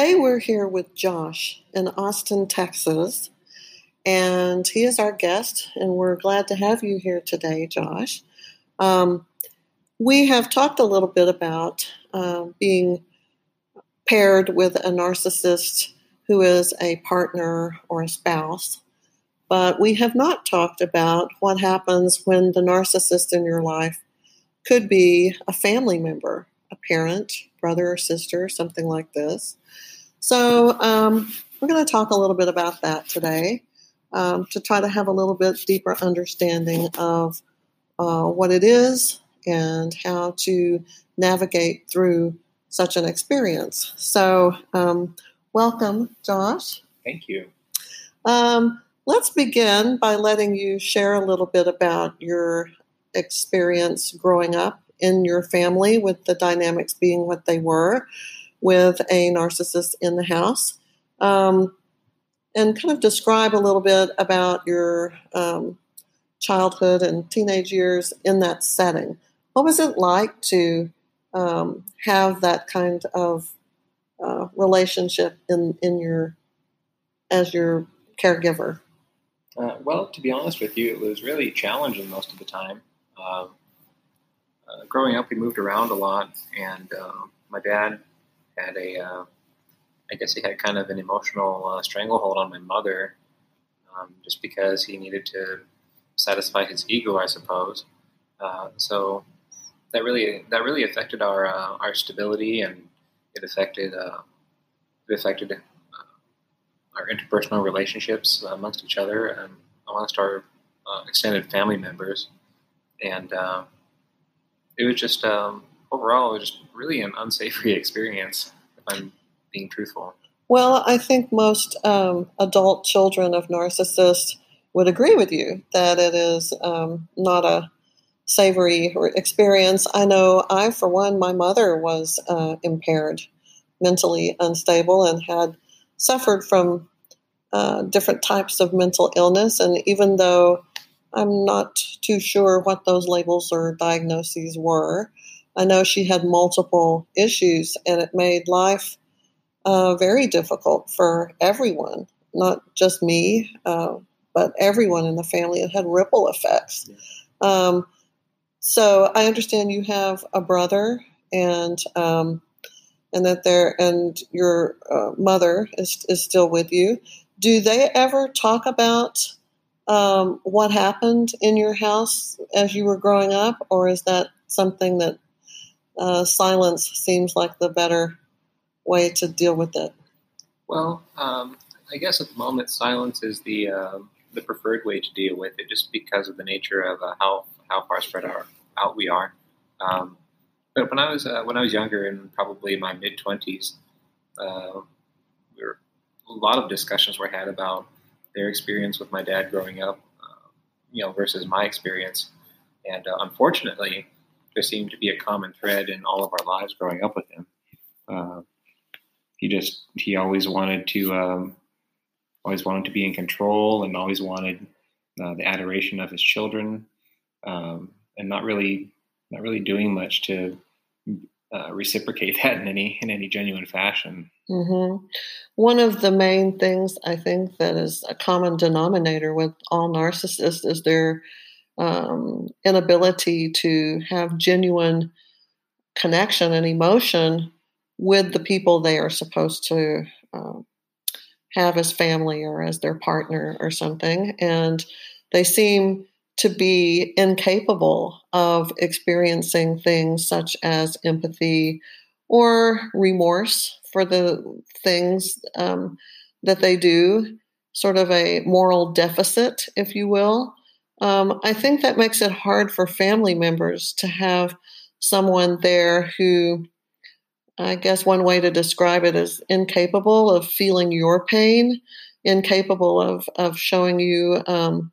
Today we're here with Josh in Austin, Texas, and he is our guest, and we're glad to have you here today, Josh. Um, we have talked a little bit about uh, being paired with a narcissist who is a partner or a spouse, but we have not talked about what happens when the narcissist in your life could be a family member, a parent, brother or sister, something like this. So um, we're going to talk a little bit about that today um, to try to have a little bit deeper understanding of uh, what it is and how to navigate through such an experience. So, um, welcome, Josh. Thank you. Um, let's begin by letting you share a little bit about your experience growing up in your family with the dynamics being what they were with a narcissist in the house. Um, and kind of describe a little bit about your um, childhood and teenage years in that setting. What was it like to um, have that kind of uh, relationship in, in your as your caregiver? Uh, well, to be honest with you, it was really challenging most of the time. Um, uh, growing up, we moved around a lot, and uh, my dad had a, uh, I guess he had kind of an emotional uh, stranglehold on my mother, um, just because he needed to satisfy his ego, I suppose. Uh, so that really that really affected our uh, our stability, and it affected uh, it affected our interpersonal relationships amongst each other and amongst our extended family members, and it was just um, overall, it was just really an unsavory experience, if I'm being truthful. Well, I think most um, adult children of narcissists would agree with you that it is um, not a savory experience. I know I, for one, my mother was uh, impaired, mentally unstable, and had suffered from uh, different types of mental illness. And even though I'm not too sure what those labels or diagnoses were, I know she had multiple issues, and it made life uh, very difficult for everyone, not just me, uh, but everyone in the family. It had ripple effects. Um, so I understand you have a brother, and um, and that there and your uh, mother is is still with you. Do they ever talk about um, what happened in your house as you were growing up, or is that something that uh, silence seems like the better way to deal with it. Well, um, I guess at the moment, silence is the uh, the preferred way to deal with it, just because of the nature of uh, how how far spread our, out we are. Um, but when I was uh, when I was younger, and probably my mid twenties, uh, we were, a lot of discussions were had about their experience with my dad growing up, uh, you know, versus my experience. And uh, unfortunately, there seemed to be a common thread in all of our lives growing up with him. Uh, he just he always wanted to um, always wanted to be in control and always wanted uh, the adoration of his children um, and not really not really doing much to uh, reciprocate that in any in any genuine fashion. Mm-hmm. One of the main things I think that is a common denominator with all narcissists is their um, inability to have genuine connection and emotion with the people they are supposed to uh, have as family or as their partner or something. And they seem to be incapable of experiencing things such as empathy or remorse for the things um, that they do, sort of a moral deficit, if you will. Um, I think that makes it hard for family members to have someone there who, I guess one way to describe it is incapable of feeling your pain, incapable of, of showing you um,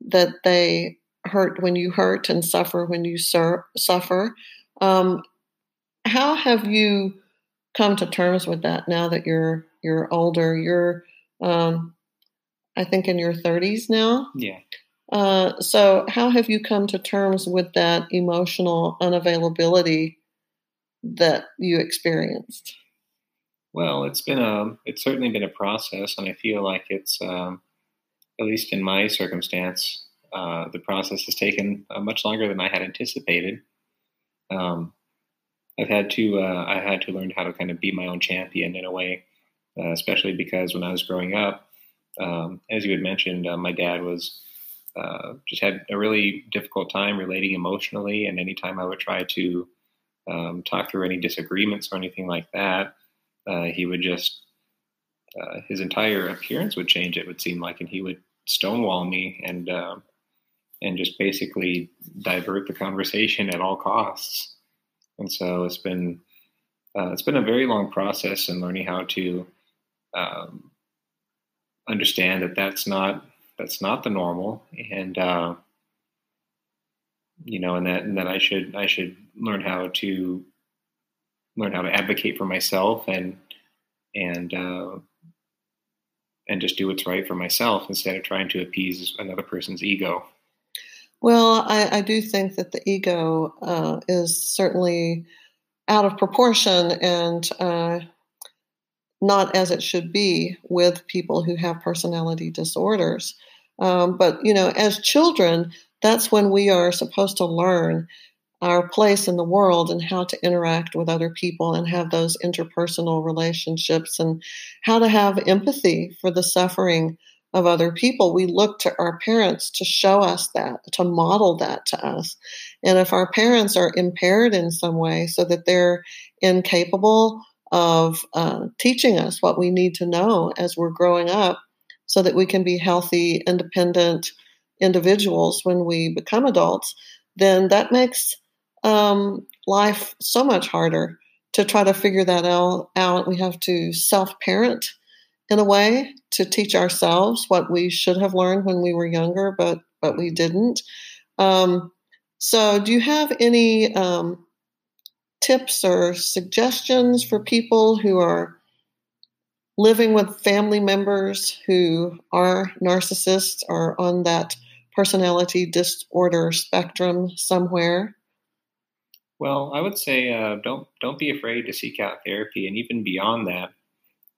that they hurt when you hurt and suffer when you sur- suffer. Um, how have you come to terms with that now that you're you're older? You're, um, I think, in your 30s now. Yeah. Uh, so, how have you come to terms with that emotional unavailability that you experienced? Well, it's been a it's certainly been a process, and I feel like it's um, at least in my circumstance, uh, the process has taken uh, much longer than I had anticipated. Um, I've had to uh, I had to learn how to kind of be my own champion in a way, uh, especially because when I was growing up, um, as you had mentioned, uh, my dad was uh, just had a really difficult time relating emotionally, and anytime I would try to um, talk through any disagreements or anything like that, he would just his entire appearance would change. It would seem like, and he would stonewall me and uh, and just basically divert the conversation at all costs. And so it's been uh, it's been a very long process in learning how to um, understand that that's not that's not the normal, and uh, you know, and that and that I should I should learn how to learn how to advocate for myself and and uh, and just do what's right for myself instead of trying to appease another person's ego. Well, I, I do think that the ego uh, is certainly out of proportion and uh, not as it should be with people who have personality disorders. Um, but, you know, as children, that's when we are supposed to learn our place in the world and how to interact with other people and have those interpersonal relationships and how to have empathy for the suffering of other people. We look to our parents to show us that, to model that to us. And if our parents are impaired in some way so that they're incapable of uh, teaching us what we need to know as we're growing up so that we can be healthy, independent individuals when we become adults, then that makes um, life so much harder to try to figure that out. We have to self parent in a way to teach ourselves what we should have learned when we were younger, but but we didn't. Um, so, do you have any um, tips or suggestions for people who are living with family members who are narcissists or on that personality disorder spectrum somewhere? Well, I would say uh, don't don't be afraid to seek out therapy, and even beyond that,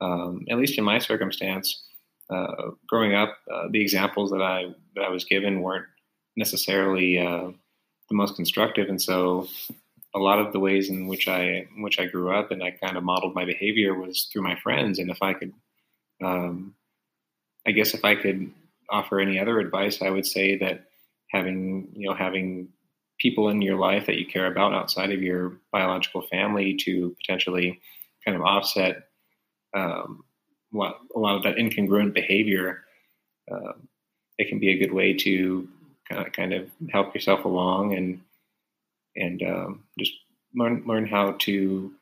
um, at least in my circumstance, uh, growing up, uh, the examples that I that I was given weren't necessarily uh, the most constructive, and so a lot of the ways in which I in which I grew up and I kind of modeled my behavior was through my friends. And if I could, um, I guess if I could offer any other advice, I would say that having you know having people in your life that you care about outside of your biological family to potentially kind of offset um, what, a lot of that incongruent behavior. Uh, it can be a good way to kind of, kind of help yourself along and and um, just learn learn how to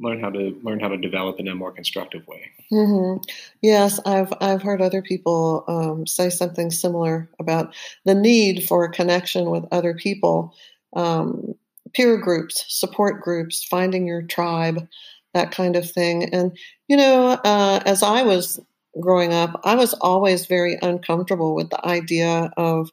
learn how to learn how to develop in a more constructive way. Mm-hmm. Yes, I've I've heard other people um, say something similar about the need for a connection with other people, um, peer groups, support groups, finding your tribe, that kind of thing. And you know, uh, as I was growing up, I was always very uncomfortable with the idea of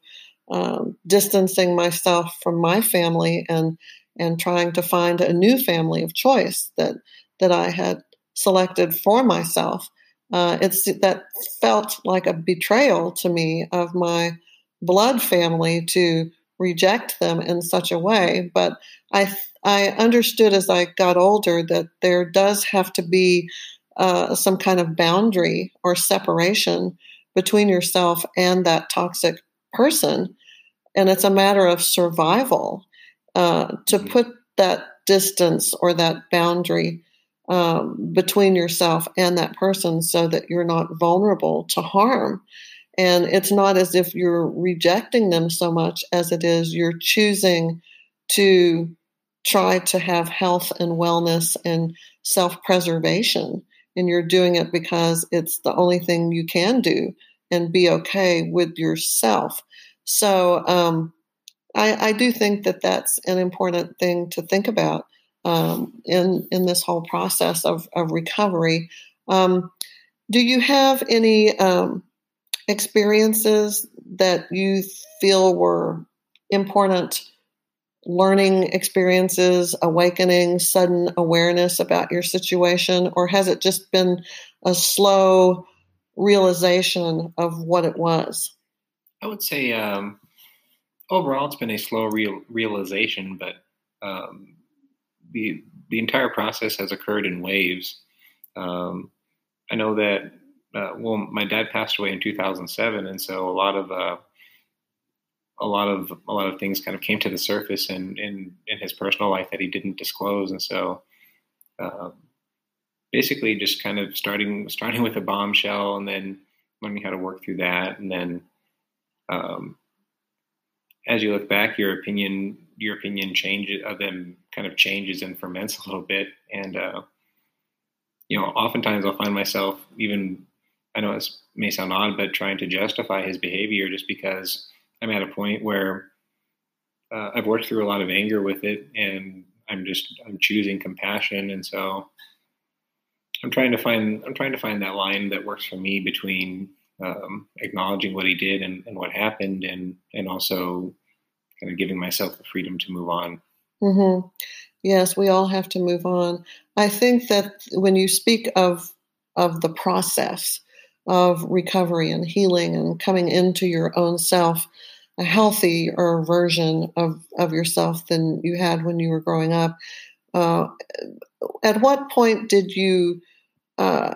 um, distancing myself from my family and and trying to find a new family of choice that that I had selected for myself. Uh, it's that felt like a betrayal to me of my blood family to reject them in such a way. But I I understood as I got older that there does have to be uh, some kind of boundary or separation between yourself and that toxic person, and it's a matter of survival uh, to mm-hmm. put that distance or that boundary um, between yourself and that person so that you're not vulnerable to harm. And it's not as if you're rejecting them so much as it is you're choosing to try to have health and wellness and self preservation. And you're doing it because it's the only thing you can do and be okay with yourself. So, um, I, I do think that that's an important thing to think about um, in in this whole process of, of recovery. Um, do you have any um, experiences that you feel were important learning experiences, awakening, sudden awareness about your situation, or has it just been a slow realization of what it was? I would say um, overall it's been a slow real, realization, but um, the the entire process has occurred in waves. Um, I know that uh, well, my dad passed away in 2007, and so a lot of uh, a lot of a lot of things kind of came to the surface in in, in his personal life that he didn't disclose, and so um, basically just kind of starting starting with a bombshell, and then learning how to work through that, and then um, as you look back, your opinion your opinion changes of them kind of changes and ferments a little bit, and uh, you know, oftentimes I'll find myself even I know it may sound odd, but trying to justify his behavior just because I'm at a point where uh, I've worked through a lot of anger with it, and I'm just I'm choosing compassion, and so I'm trying to find I'm trying to find that line that works for me between um, acknowledging what he did and, and, what happened, and and also kind of giving myself the freedom to move on. Mm-hmm. Yes, we all have to move on. I think that when you speak of of the process, of recovery and healing and coming into your own self, a healthier version of, of yourself than you had when you were growing up. Uh, at what point did you uh,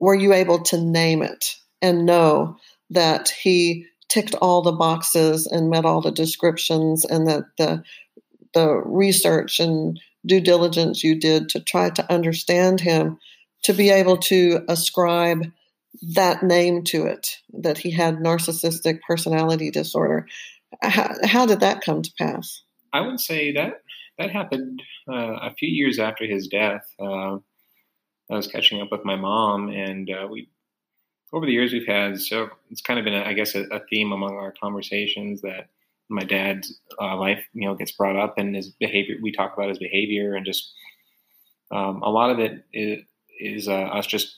were you able to name it and know that he ticked all the boxes and met all the descriptions and that the the research and due diligence you did to try to understand him to be able to ascribe that name to it that he had narcissistic personality disorder. How, how did that come to pass? I would say that that happened uh, a few years after his death. Uh, I was catching up with my mom, and uh, we over the years we've had so it's kind of been a, I guess a, a, theme among our conversations that my dad's uh, life you know gets brought up and his behavior. We talk about his behavior and just um, a lot of it is, is uh, us just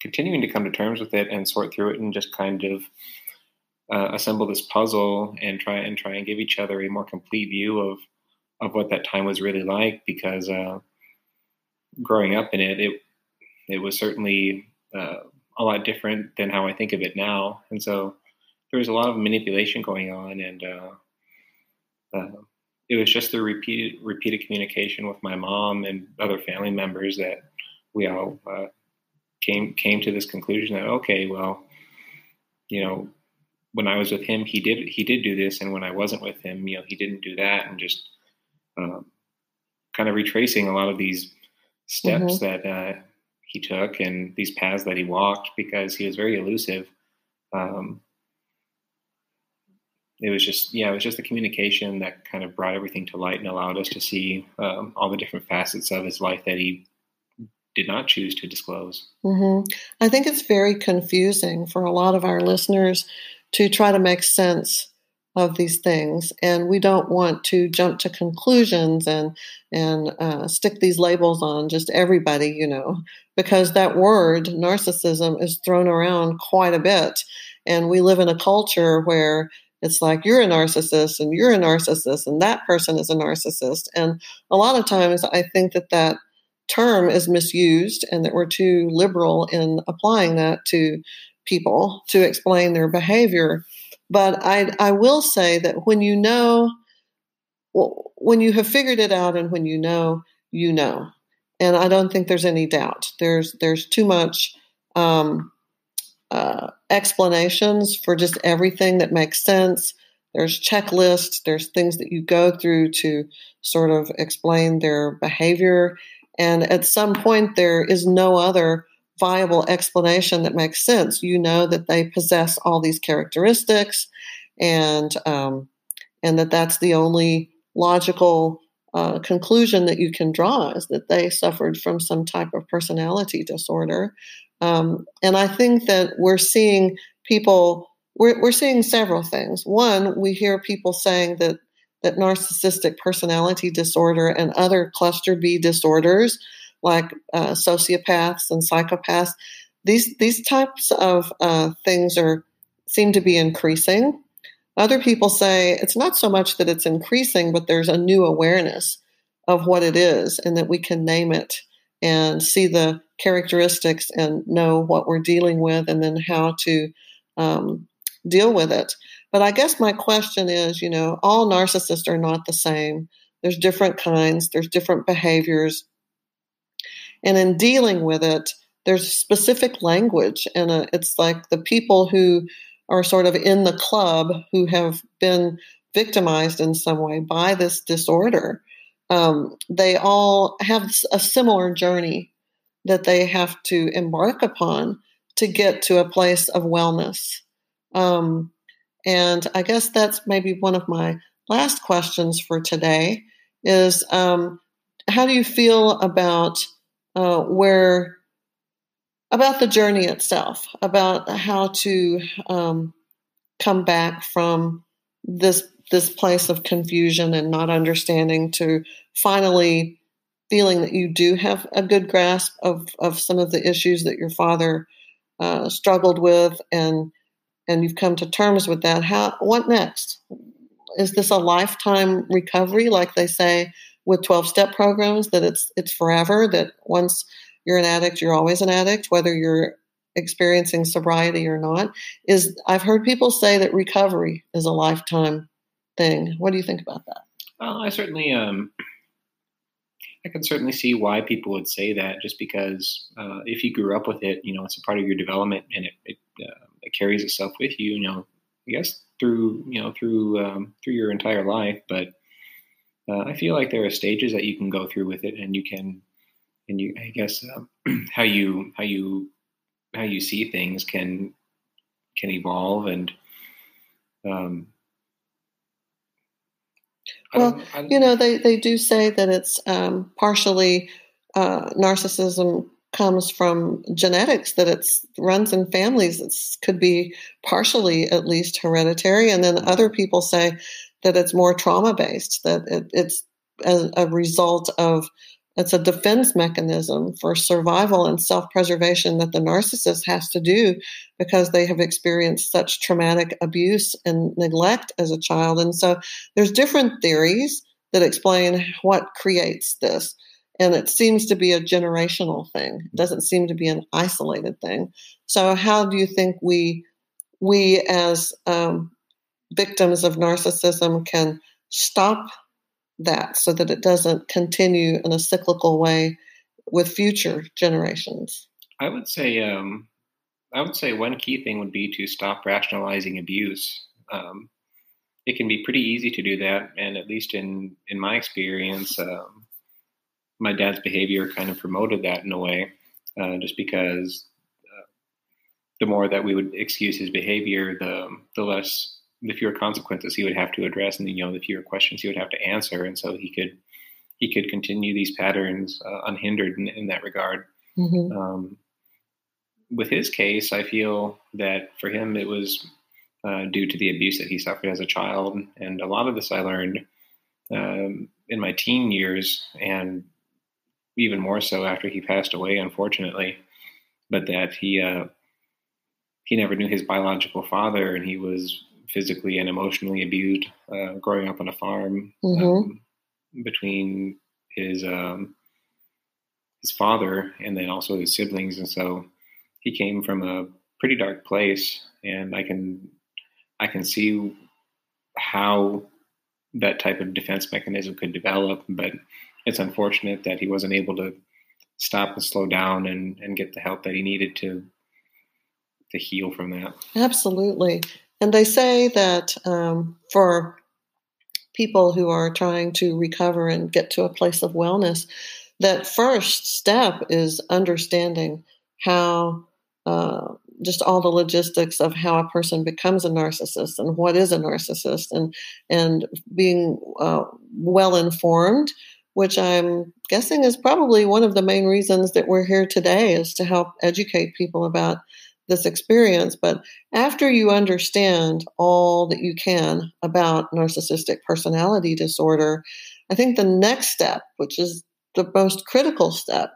continuing to come to terms with it and sort through it and just kind of uh, assemble this puzzle and try and try and give each other a more complete view of of what that time was really like because uh, growing up in it it it was certainly uh, a lot different than how I think of it now. And so there was a lot of manipulation going on and uh, uh, it was just the repeated repeated communication with my mom and other family members that we all uh, came came to this conclusion that okay, well, you know, when I was with him, he did he did do this, and when I wasn't with him, you know, he didn't do that, and just um, kind of retracing a lot of these steps mm-hmm. that uh, he took and these paths that he walked because he was very elusive. Um, it was just yeah, it was just the communication that kind of brought everything to light and allowed us to see um, all the different facets of his life that he did not choose to disclose. Mm-hmm. I think it's very confusing for a lot of our listeners to try to make sense of these things, and we don't want to jump to conclusions and and uh, stick these labels on just everybody, you know, because that word narcissism is thrown around quite a bit, and we live in a culture where it's like you're a narcissist and you're a narcissist and that person is a narcissist and a lot of times i think that that term is misused and that we're too liberal in applying that to people to explain their behavior. But I, I will say that when you know, when you have figured it out and when you know, you know. And I don't think there's any doubt. There's there's too much um, uh, explanations for just everything that makes sense. There's checklists. There's things that you go through to sort of explain their behavior. And at some point, there is no other viable explanation that makes sense. You know that they possess all these characteristics, and um, and that that's the only logical uh, conclusion that you can draw is that they suffered from some type of personality disorder. Um, and I think that we're seeing people. We're, we're seeing several things. One, we hear people saying that that narcissistic personality disorder and other cluster B disorders like uh, sociopaths and psychopaths, these these types of uh, things are seem to be increasing. Other people say it's not so much that it's increasing, but there's a new awareness of what it is and that we can name it and see the characteristics and know what we're dealing with and then how to um, deal with it. But I guess my question is you know, all narcissists are not the same. There's different kinds, there's different behaviors. And in dealing with it, there's specific language. And uh, it's like the people who are sort of in the club who have been victimized in some way by this disorder. Um, they all have a similar journey that they have to embark upon to get to a place of wellness. Um, and I guess that's maybe one of my last questions for today is um, how do you feel about uh, where about the journey itself, about how to um, come back from this this place of confusion and not understanding to finally feeling that you do have a good grasp of, of some of the issues that your father uh, struggled with and and you've come to terms with that. How what next? Is this a lifetime recovery like they say with 12 step programs that it's it's forever that once you're an addict you're always an addict whether you're experiencing sobriety or not is i've heard people say that recovery is a lifetime thing what do you think about that well i certainly um I can certainly see why people would say that, just because uh, if you grew up with it, you know, it's a part of your development, and it it, uh, it carries itself with you. You know, I guess through you know through um, through your entire life. But uh, I feel like there are stages that you can go through with it, and you can, and you I guess um, how you how you how you see things can can evolve and um, well, you know, they, they do say that it's um, partially uh, narcissism comes from genetics, that it's runs in families. It could be partially at least hereditary. And then other people say that it's more trauma based, that it, it's a, a result of it's a defense mechanism for survival and self preservation that the narcissist has to do because they have experienced such traumatic abuse and neglect as a child. And so there's different theories that explain what creates this. And it seems to be a generational thing. It doesn't seem to be an isolated thing. So how do you think we we as um, victims of narcissism can stop that so that it doesn't continue in a cyclical way with future generations? I would say um, I would say one key thing would be to stop rationalizing abuse. Um, it can be pretty easy to do that, and at least in in my experience, um, my dad's behavior kind of promoted that in a way, uh, just because uh, the more that we would excuse his behavior, the the less the fewer consequences he would have to address, and you know the fewer questions he would have to answer, and so he could he could continue these patterns uh, unhindered in, in, that regard. Mm-hmm. Um, with his case, I feel that for him it was uh, due to the abuse that he suffered as a child, and a lot of this I learned um, in my teen years, and even more so after he passed away, unfortunately. But that he uh, he never knew his biological father, and he was physically and emotionally abused uh, growing up on a farm mm-hmm. um, between his um, his father and then also his siblings, and so he came from a pretty dark place, and I can I can see how that type of defense mechanism could develop, but it's unfortunate that he wasn't able to stop and slow down and, and get the help that he needed to to heal from that. Absolutely. And they say that um, for people who are trying to recover and get to a place of wellness, that first step is understanding how uh, just all the logistics of how a person becomes a narcissist and what is a narcissist and and being uh, well informed which i'm guessing is probably one of the main reasons that we're here today is to help educate people about this experience. But after you understand all that you can about narcissistic personality disorder, I think the next step, which is the most critical step,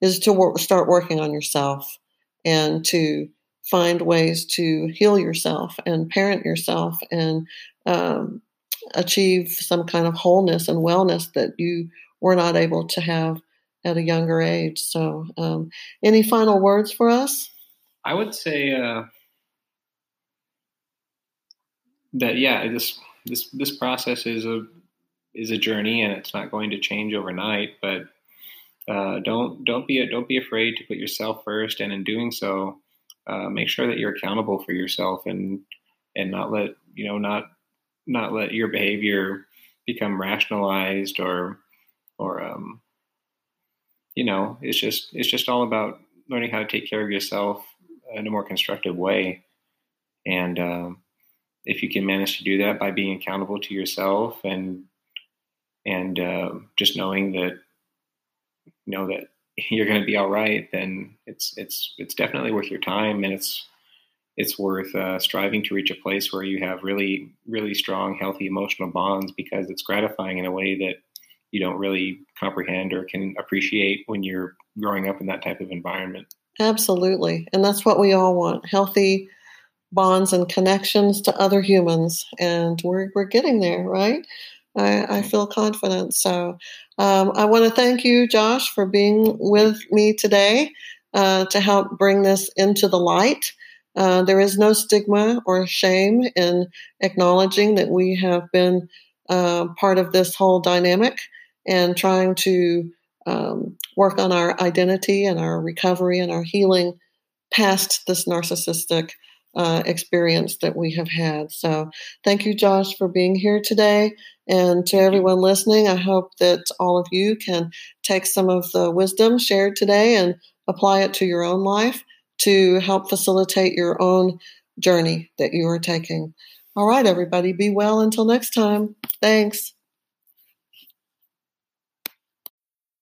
is to work, start working on yourself and to find ways to heal yourself and parent yourself and um, achieve some kind of wholeness and wellness that you were not able to have at a younger age. So, um, any final words for us? I would say uh, that yeah, this this this process is a is a journey, and it's not going to change overnight. But uh, don't don't be don't be afraid to put yourself first, and in doing so, uh, make sure that you're accountable for yourself, and and not let you know not not let your behavior become rationalized or or um, you know it's just it's just all about learning how to take care of yourself in a more constructive way and um, if you can manage to do that by being accountable to yourself and and uh, just knowing that you know that you're going to be all right then it's it's it's definitely worth your time and it's it's worth uh, striving to reach a place where you have really, really strong, healthy emotional bonds because it's gratifying in a way that you don't really comprehend or can appreciate when you're growing up in that type of environment. Absolutely. And that's what we all want healthy bonds and connections to other humans. And we're, we're getting there, right? I, I feel confident. So um, I want to thank you, Josh, for being with me today uh, to help bring this into the light. Uh, there is no stigma or shame in acknowledging that we have been uh, part of this whole dynamic and trying to um, work on our identity and our recovery and our healing past this narcissistic uh, experience that we have had. So, thank you, Josh, for being here today. And to everyone listening, I hope that all of you can take some of the wisdom shared today and apply it to your own life to help facilitate your own journey that you are taking. All right, everybody, be well until next time. Thanks.